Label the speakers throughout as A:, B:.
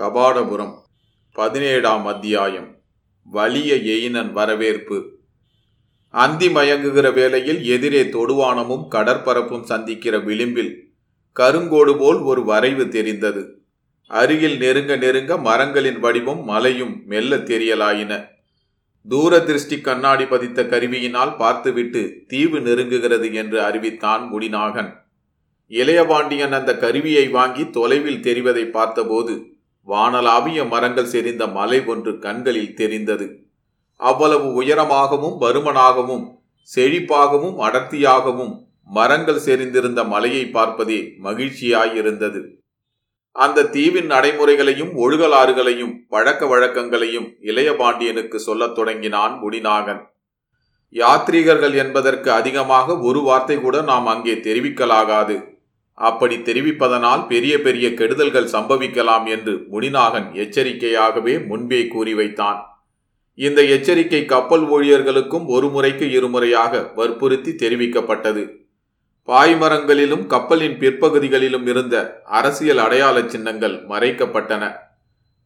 A: கபாடபுரம் பதினேழாம் அத்தியாயம் வலிய எயினன் வரவேற்பு. அந்தி மயங்குகிற வேளையில் எதிரே தொடுவானமும் கடற்பரப்பும் சந்திக்கிற விளிம்பில் கருங்கோடு போல் ஒரு வரைவு தெரிந்தது. அருகில் நெருங்க நெருங்க மரங்களின் வடிவம் மலையும் மெல்ல தெரியலாயின. தூர திருஷ்டி கண்ணாடி பதித்த கருவியினால் பார்த்துவிட்டு தீவு நெருங்குகிறது என்று அறிவித்தான் முடிநாகன் இளையபாண்டியன் அந்த கருவியை வாங்கி தொலைவில் தெரிவதை பார்த்தபோது வானலாவிய மரங்கள் செறிந்த மலை ஒன்று கண்களில் தெரிந்தது. அவ்வளவு உயரமாகவும் வருமனாகவும் செழிப்பாகவும் அடர்த்தியாகவும் மரங்கள் செறிந்திருந்த மலையை பார்ப்பதே மகிழ்ச்சியாயிருந்தது. அந்த தீவின் நடைமுறைகளையும் ஒழுகலாறுகளையும் பழக்க வழக்கங்களையும் இளையபாண்டியனுக்கு சொல்லத் தொடங்கினான் முடிநாகன். யாத்ரீகர்கள் என்பதற்கு அதிகமாக ஒரு வார்த்தை கூட நாம் அங்கே தெரிவிக்கலாகாது. அப்படி தெரிவிப்பதனால் பெரிய பெரிய கெடுதல்கள் சம்பவிக்கலாம் என்று முனிநாகன் எச்சரிக்கையாகவே முன்பே கூறி வைத்தான். இந்த எச்சரிக்கை கப்பல் ஊழியர்களுக்கும் ஒரு முறைக்கு இருமுறையாக வற்புறுத்தி தெரிவிக்கப்பட்டது. பாய்மரங்களிலும் கப்பலின் பிற்பகுதிகளிலும் இருந்த அரசியல் அடையாள சின்னங்கள் மறைக்கப்பட்டன.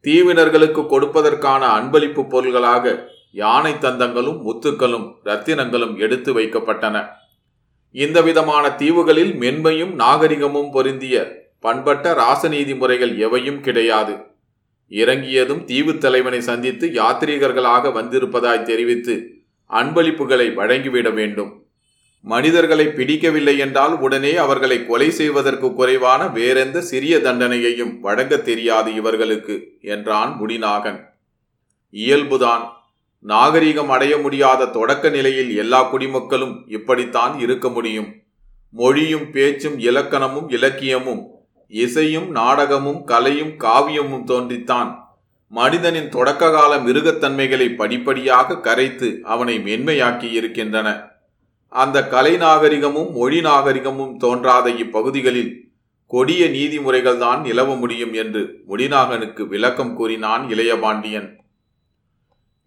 A: தீவினர்களுக்கு கொடுப்பதற்கான அன்பளிப்பு பொருள்களாக யானை தந்தங்களும் முத்துக்களும் ரத்தினங்களும் எடுத்து வைக்கப்பட்டன. இந்த விதமான தீவுகளில் மென்மையும் நாகரிகமும் பொருந்திய பண்பட்ட ராசநீதி முறைகள் எவையும் கிடையாது. இறங்கியதும் தீவு தலைவனை சந்தித்து யாத்ரீகர்களாக வந்திருப்பதாய் தெரிவித்து அன்பளிப்புகளை வழங்கிவிட வேண்டும். மனிதர்களை பிடிக்கவில்லை என்றால் உடனே அவர்களை கொலை செய்வதற்கு குறைவான வேறெந்த சிறிய தண்டனையையும் வழங்க தெரியாது இவர்களுக்கு என்றான் முடிநாகன். இயல்புதான் நாகரிகம் அடைய முடியாத தொடக்க நிலையில் எல்லா குடிமக்களும் இப்படித்தான் இருக்க முடியும். மொழியும் பேச்சும் இலக்கணமும் இலக்கியமும் இசையும் நாடகமும் கலையும் காவியமும் தோன்றித்தான். மனிதனின் தொடக்க கால மிருகத்தன்மைகளை படிப்படியாக கரைத்து அவனை மென்மையாக்கி இருக்கின்றன. அந்த கலை நாகரிகமும் மொழி நாகரிகமும் தோன்றாத இப்பகுதிகளில் கொடிய நீதிமுறைகள் தான் நிலவ முடியும் என்று முடிநாகனுக்கு விளக்கம் கூறினான் இளையபாண்டியன்.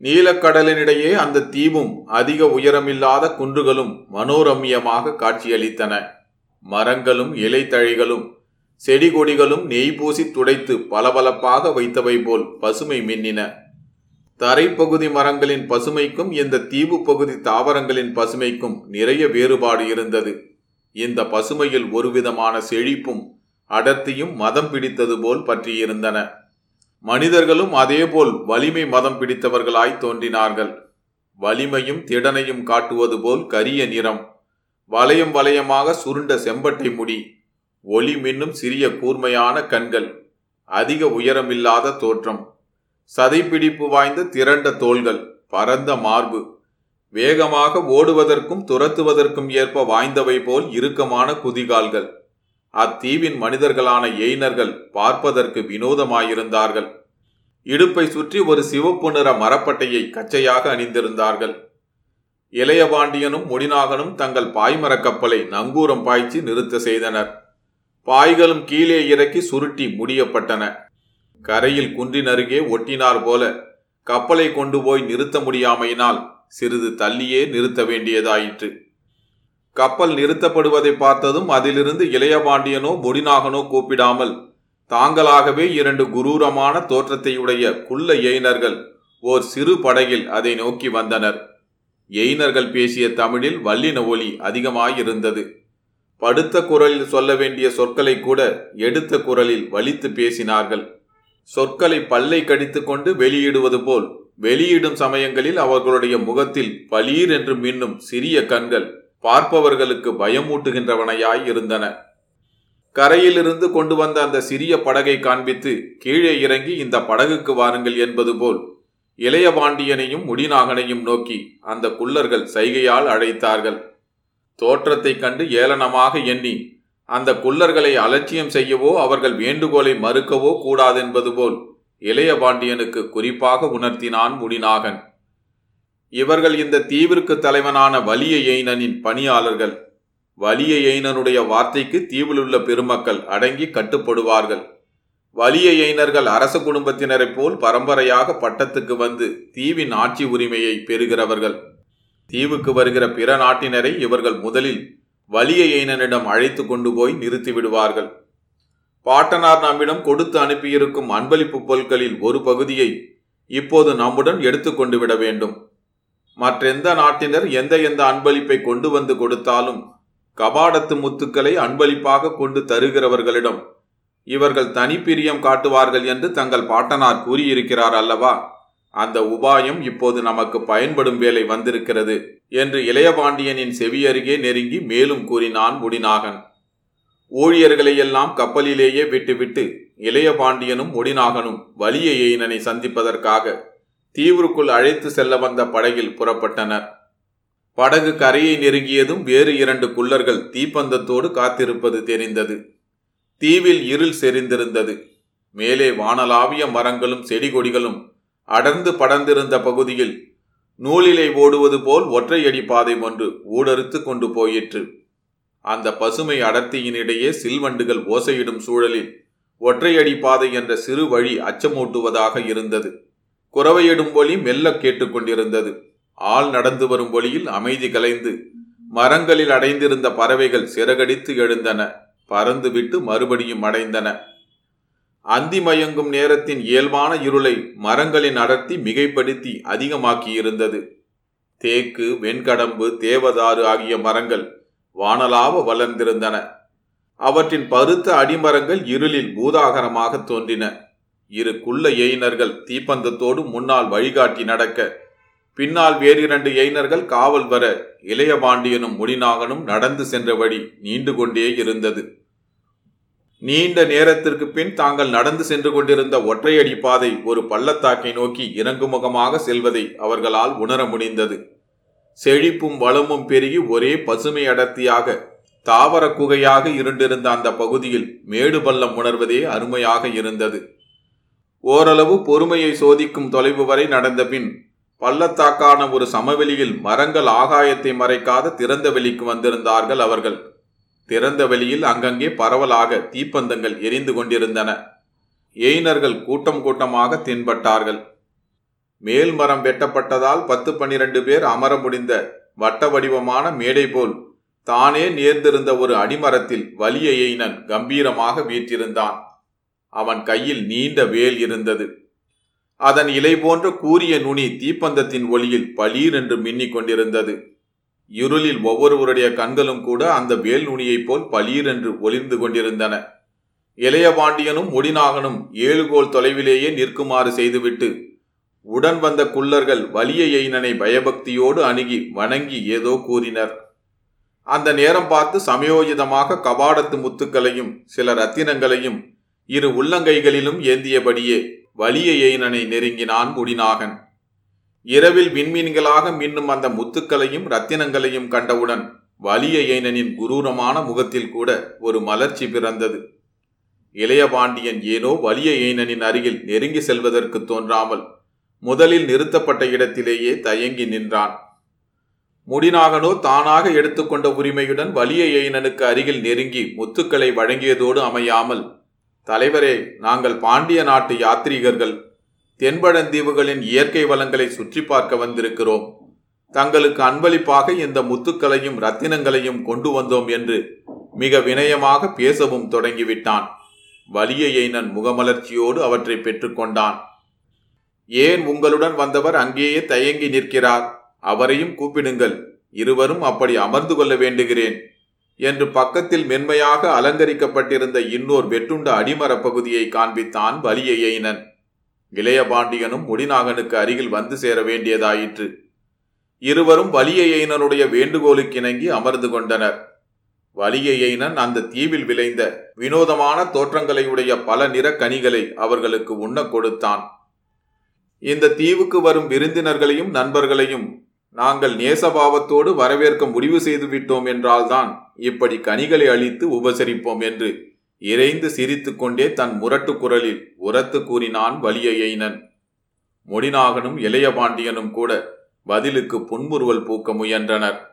A: நீலக்கடலினிடையே அந்த தீவும் அதிக உயரமில்லாத குன்றுகளும் மனோரம்யமாக காட்சியளித்தன. மரங்களும் இலைத்தழைகளும் செடி கொடிகளும் நெய் பூசி துடைத்து பளபளப்பாக வைத்தவை போல் பசுமை மின்னின. தரைப்பகுதி மரங்களின் பசுமைக்கும் இந்த தீவு பகுதி தாவரங்களின் பசுமைக்கும் நிறைய வேறுபாடு இருந்தது. இந்த பசுமையில் ஒருவிதமான செழிப்பும் அடர்த்தியும் மதம் பிடித்தது போல் பற்றியிருந்தன. மனிதர்களும் அதேபோல் வலிமை மதம் பிடித்தவர்களாய் தோன்றினார்கள். வலிமையும் திடனையும் காட்டுவது போல் கரிய நிறம். வளையம் வளையமாக சுருண்ட செம்பட்டை முடி. ஒளி மின்னும் சிறிய கூர்மையான கண்கள். அதிக உயரமில்லாத தோற்றம். சதைப்பிடிப்பு வாய்ந்த திரண்ட தோள்கள். பரந்த மார்பு. வேகமாக ஓடுவதற்கும் துரத்துவதற்கும் ஏற்ப வாய்ந்தவை போல் இறுக்கமான குதிகால்கள். அத்தீவின் மனிதர்களான எய்னர்கள் பார்ப்பதற்கு வினோதமாயிருந்தார்கள். இடுப்பை சுற்றி ஒரு சிவப்பு நிற மரப்பட்டையை கச்சையாக அணிந்திருந்தார்கள். இளையபாண்டியனும் முடிநாகனும் தங்கள் பாய்மரக் கப்பலை நங்கூரம் பாய்ச்சி நிறுத்த செய்தனர். பாய்களும் கீழே இறக்கி சுருட்டி முடியப்பட்டன. கரையில் குன்றின் அருகே ஒட்டினார் போல கப்பலை கொண்டு போய் நிறுத்த முடியாமையினால் சிறிது தள்ளியே நிறுத்த வேண்டியதாயிற்று. கப்பல் நிறுத்தப்படுவதை பார்த்ததும் அதிலிருந்து இளையபாண்டியனோ முடிநாகனோ கூப்பிடாமல் தாங்களாகவே இரண்டு குரூரமான தோற்றத்தையுடைய குள்ள எயினர்கள் ஓர் சிறு படகில் அதை நோக்கி வந்தனர். எயினர்கள் பேசிய தமிழில் வல்லின ஒலி அதிகமாயிருந்தது. படுத்த குரலில் சொல்ல வேண்டிய சொற்களை கூட எடுத்த குரலில் வலித்து பேசினார்கள். சொற்களை பல்லை கடித்துக்கொண்டு வெளியிடுவது போல் வெளியிடும் சமயங்களில் அவர்களுடைய முகத்தில் பலீர் என்று மின்னும் சிறிய கண்கள் பார்ப்பவர்களுக்கு பயமூட்டுகின்றவனையாய் இருந்தன. கரையிலிருந்து கொண்டு வந்த அந்த சிறிய படகை காண்பித்து கீழே இறங்கி இந்த படகுக்கு வாருங்கள் என்பது போல் இளையபாண்டியனையும் முடிநாகனையும் நோக்கி அந்த குள்ளர்கள் சைகையால் அழைத்தார்கள். தோற்றத்தைக் கண்டு ஏளனமாக எண்ணி அந்த குள்ளர்களை அலட்சியம் செய்யவோ அவர்கள் வேண்டுகோளை மறுக்கவோ கூடாதென்பது போல் இளையபாண்டியனுக்கு குறிப்பாக உணர்த்தினான் முடிநாகன். இவர்கள் இந்த தீவிற்கு தலைவனான வலிய எய்னனின் பணியாளர்கள். வலிய எய்னனுடைய வார்த்தைக்கு தீவிலுள்ள பெருமக்கள் அடங்கி கட்டுப்படுவார்கள். வலிய எய்னர்கள் அரச குடும்பத்தினரைப் போல் பரம்பரையாக பட்டத்துக்கு வந்து தீவின் ஆட்சி உரிமையை பெறுகிறவர்கள். தீவுக்கு வருகிற பிற நாட்டினரை இவர்கள் முதலில் வலிய எய்னனிடம் அழைத்து கொண்டு போய் நிறுத்திவிடுவார்கள் பாட்டனார் நம்மிடம் கொடுத்து அனுப்பியிருக்கும் அன்பளிப்பு பொருட்களில் ஒரு பகுதியை இப்போது நம்முடன் எடுத்துக்கொண்டு விட வேண்டும். மற்றெந்த நாட்டினர் எந்த எந்த அன்பளிப்பை கொண்டு வந்து கொடுத்தாலும் கபாடத்து முத்துக்களை அன்பளிப்பாக கொண்டு தருகிறவர்களிடம் இவர்கள் தனிப்பிரியம் காட்டுவார்கள் என்று தங்கள் பாட்டனார் கூறியிருக்கிறார் அல்லவா? அந்த உபாயம் இப்போது நமக்கு பயன்படும் வேலை வந்திருக்கிறது என்று இளையபாண்டியனின் செவியருகே நெருங்கி மேலும் கூறினான் முடிநாகன். ஊழியர்களையெல்லாம் கப்பலிலேயே விட்டுவிட்டு இளையபாண்டியனும் முடிநாகனும் வலிய எயினனை சந்திப்பதற்காக தீவுக்குள் அழைத்து செல்ல வந்த படகில் புறப்பட்டனர். படகு கரையை நெருங்கியதும் வேறு இரண்டு குள்ளர்கள் தீப்பந்தத்தோடு காத்திருப்பது தெரிந்தது. தீவில் இருள் செறிந்திருந்தது. மேலே வானலாவிய மரங்களும் செடி கொடிகளும் அடர்ந்து படர்ந்திருந்த பகுதியில் நூலிலை ஓடுவது போல் ஒற்றையடி பாதை ஒன்று ஊடறுத்து கொண்டு போயிற்று. அந்த பசுமை அடர்த்தியினிடையே சில்வண்டுகள் ஓசையிடும் சூழலில் ஒற்றையடி பாதை என்ற சிறு வழி அச்சமூட்டுவதாக இருந்தது. குறவையிடும் ஒளி மெல்ல கேட்டுக்கொண்டிருந்தது. ஆள் நடந்து வரும் ஒளியில் அமைதி கலைந்து மரங்களில் அடைந்திருந்த பறவைகள் சிறகடித்து எழுந்தன பறந்துவிட்டு மறுபடியும் அடைந்தன. அந்தி மயங்கும் நேரத்தின் இயல்பான இருளை மரங்களின் அடர்த்தி மிகைப்படுத்தி அதிகமாக்கியிருந்தது. தேக்கு வெண்கடம்பு தேவதாறு ஆகிய மரங்கள் வானலாவ வளர்ந்திருந்தன. அவற்றின் பருத்த அடிமரங்கள் இருளில் பூதாகரமாக தோன்றின. இரு குள்ள எயினர்கள் தீப்பந்தத்தோடு முன்னால் வழிகாட்டி நடக்க பின்னால் வேறிரண்டு எயினர்கள் காவல் வர இளையபாண்டியனும் முடிநாகனும் நடந்து சென்ற வழி நீண்டு கொண்டே இருந்தது. நீண்ட நேரத்திற்கு பின் தாங்கள் நடந்து சென்று கொண்டிருந்த ஒற்றையடி பாதை ஒரு பள்ளத்தாக்கை நோக்கி இறங்குமுகமாக செல்வதை அவர்களால் உணர முடிந்தது. செழிப்பும் வளமும் பெருகி ஒரே பசுமை அடர்த்தியாக தாவர குகையாக இருண்டிருந்த அந்த பகுதியில் மேடு பள்ளம் உணர்வதே அருமையாக இருந்தது. ஓரளவு பொறுமையை சோதிக்கும் தொலைவு வரை நடந்த பின் பள்ளத்தாக்கான ஒரு சமவெளியில் மரங்கள் ஆகாயத்தை மறைக்காத திறந்த வெளிக்கு வந்திருந்தார்கள் அவர்கள். திறந்த வெளியில் அங்கங்கே பரவலாக தீப்பந்தங்கள் எரிந்து கொண்டிருந்தன. எயினர்கள் கூட்டம் கூட்டமாக தென்பட்டார்கள். மேல் மரம் வெட்டப்பட்டதால் பத்து பன்னிரண்டு பேர் அமர முடிந்த வட்ட வடிவமான மேடை போல் தானே நேர்ந்திருந்த ஒரு அடிமரத்தில் வலிய எயினன் கம்பீரமாக வீற்றிருந்தான். அவன் கையில் நீண்ட வேல் இருந்தது. அதன் இலை போன்ற கூரிய நுனி தீப்பந்தத்தின் ஒளியில் பளீர் என்று மின்னிக் கொண்டிருந்தது. இருளில் ஒவ்வொருவருடைய கண்களும் கூட அந்த வேல் நுனியைப் போல் பளீர் என்று ஒளிர்ந்து கொண்டிருந்தன. இளையபாண்டியனும் முடிநாகனும் ஏழுகோல் தொலைவிலேயே நிற்குமாறு செய்துவிட்டு உடன் வந்த குள்ளர்கள் வலிய எயினனை பயபக்தியோடு அணுகி வணங்கி ஏதோ கூறினர். அந்த நேரம் பார்த்து சமயோஜிதமாக கபாடத்து முத்துக்களையும் சில ரத்தினங்களையும் இரு உள்ளங்கைகளிலும் ஏந்தியபடியே வலிய எயினனை நெருங்கினான் முடிநாகன். இரவில் விண்மீன்களாக மின்னும் அந்த முத்துக்களையும் ரத்தினங்களையும் கண்டவுடன் வலிய எயினனின் குரூரமான முகத்தில் கூட ஒரு மலர்ச்சி பிறந்தது. இளையபாண்டியன் ஏனோ வலிய எயினனின் அருகில் நெருங்கி செல்வதற்கு தோன்றாமல் முதலில் நிறுத்தப்பட்ட இடத்திலேயே தயங்கி நின்றான். முடிநாகனோ தானாக எடுத்துக்கொண்ட உரிமையுடன் வலிய எயினனுக்கு அருகில் நெருங்கி முத்துக்களை வழங்கியதோடு அமையாமல் தலைவரே நாங்கள் பாண்டிய நாட்டு யாத்ரீகர்கள் தென்பழந்தீவுகளின் இயற்கை வளங்களை சுற்றி பார்க்க வந்திருக்கிறோம். தங்களுக்கு அன்பளிப்பாக இந்த முத்துக்களையும் ரத்தினங்களையும் கொண்டு வந்தோம் என்று மிக வினயமாக பேசவும் தொடங்கிவிட்டான். வலிய எய்னன் முகமலர்ச்சியோடு அவற்றை பெற்றுக்கொண்டான் ஏன் உங்களுடன் வந்தவர் அங்கேயே தயங்கி நிற்கிறார்? அவரையும் கூப்பிடுங்கள். இருவரும் அப்படி அமர்ந்து கொள்ள வேண்டுகிறேன். என்று பக்கத்தில் மென்மையாக அலங்கரிக்கப்பட்டிருந்த இன்னோர் வெட்டுண்ட அடிமரப் பகுதியை காண்பித்தான் வலிய எய்னன். இளையபாண்டியனும் முடிநாகனுக்கு அருகில் வந்து சேர வேண்டியதாயிற்று. இருவரும் வலியையினனுடைய வேண்டுகோளுக்கிணங்கி அமர்ந்து கொண்டனர். வலியையினன் அந்த தீவில் விளைந்த வினோதமான தோற்றங்களையுடைய பல நிற கனிகளை அவர்களுக்கு உண்ணக் கொடுத்தான். இந்த தீவுக்கு வரும் விருந்தினர்களையும் நண்பர்களையும் நாங்கள் நேசபாவத்தோடு வரவேற்க முடிவு செய்து விட்டோம் என்றால்தான் இப்படி கனிகளை அழித்து உபசரிப்போம் என்று இறைந்து சிரித்துக்கொண்டே தன் முரட்டு குரலில் உரத்து கூறினான் வலிய எயினன் முடிநாகனும் இளையபாண்டியனும் கூட பதிலுக்கு புன்முறுவல் பூக்க முயன்றனர்.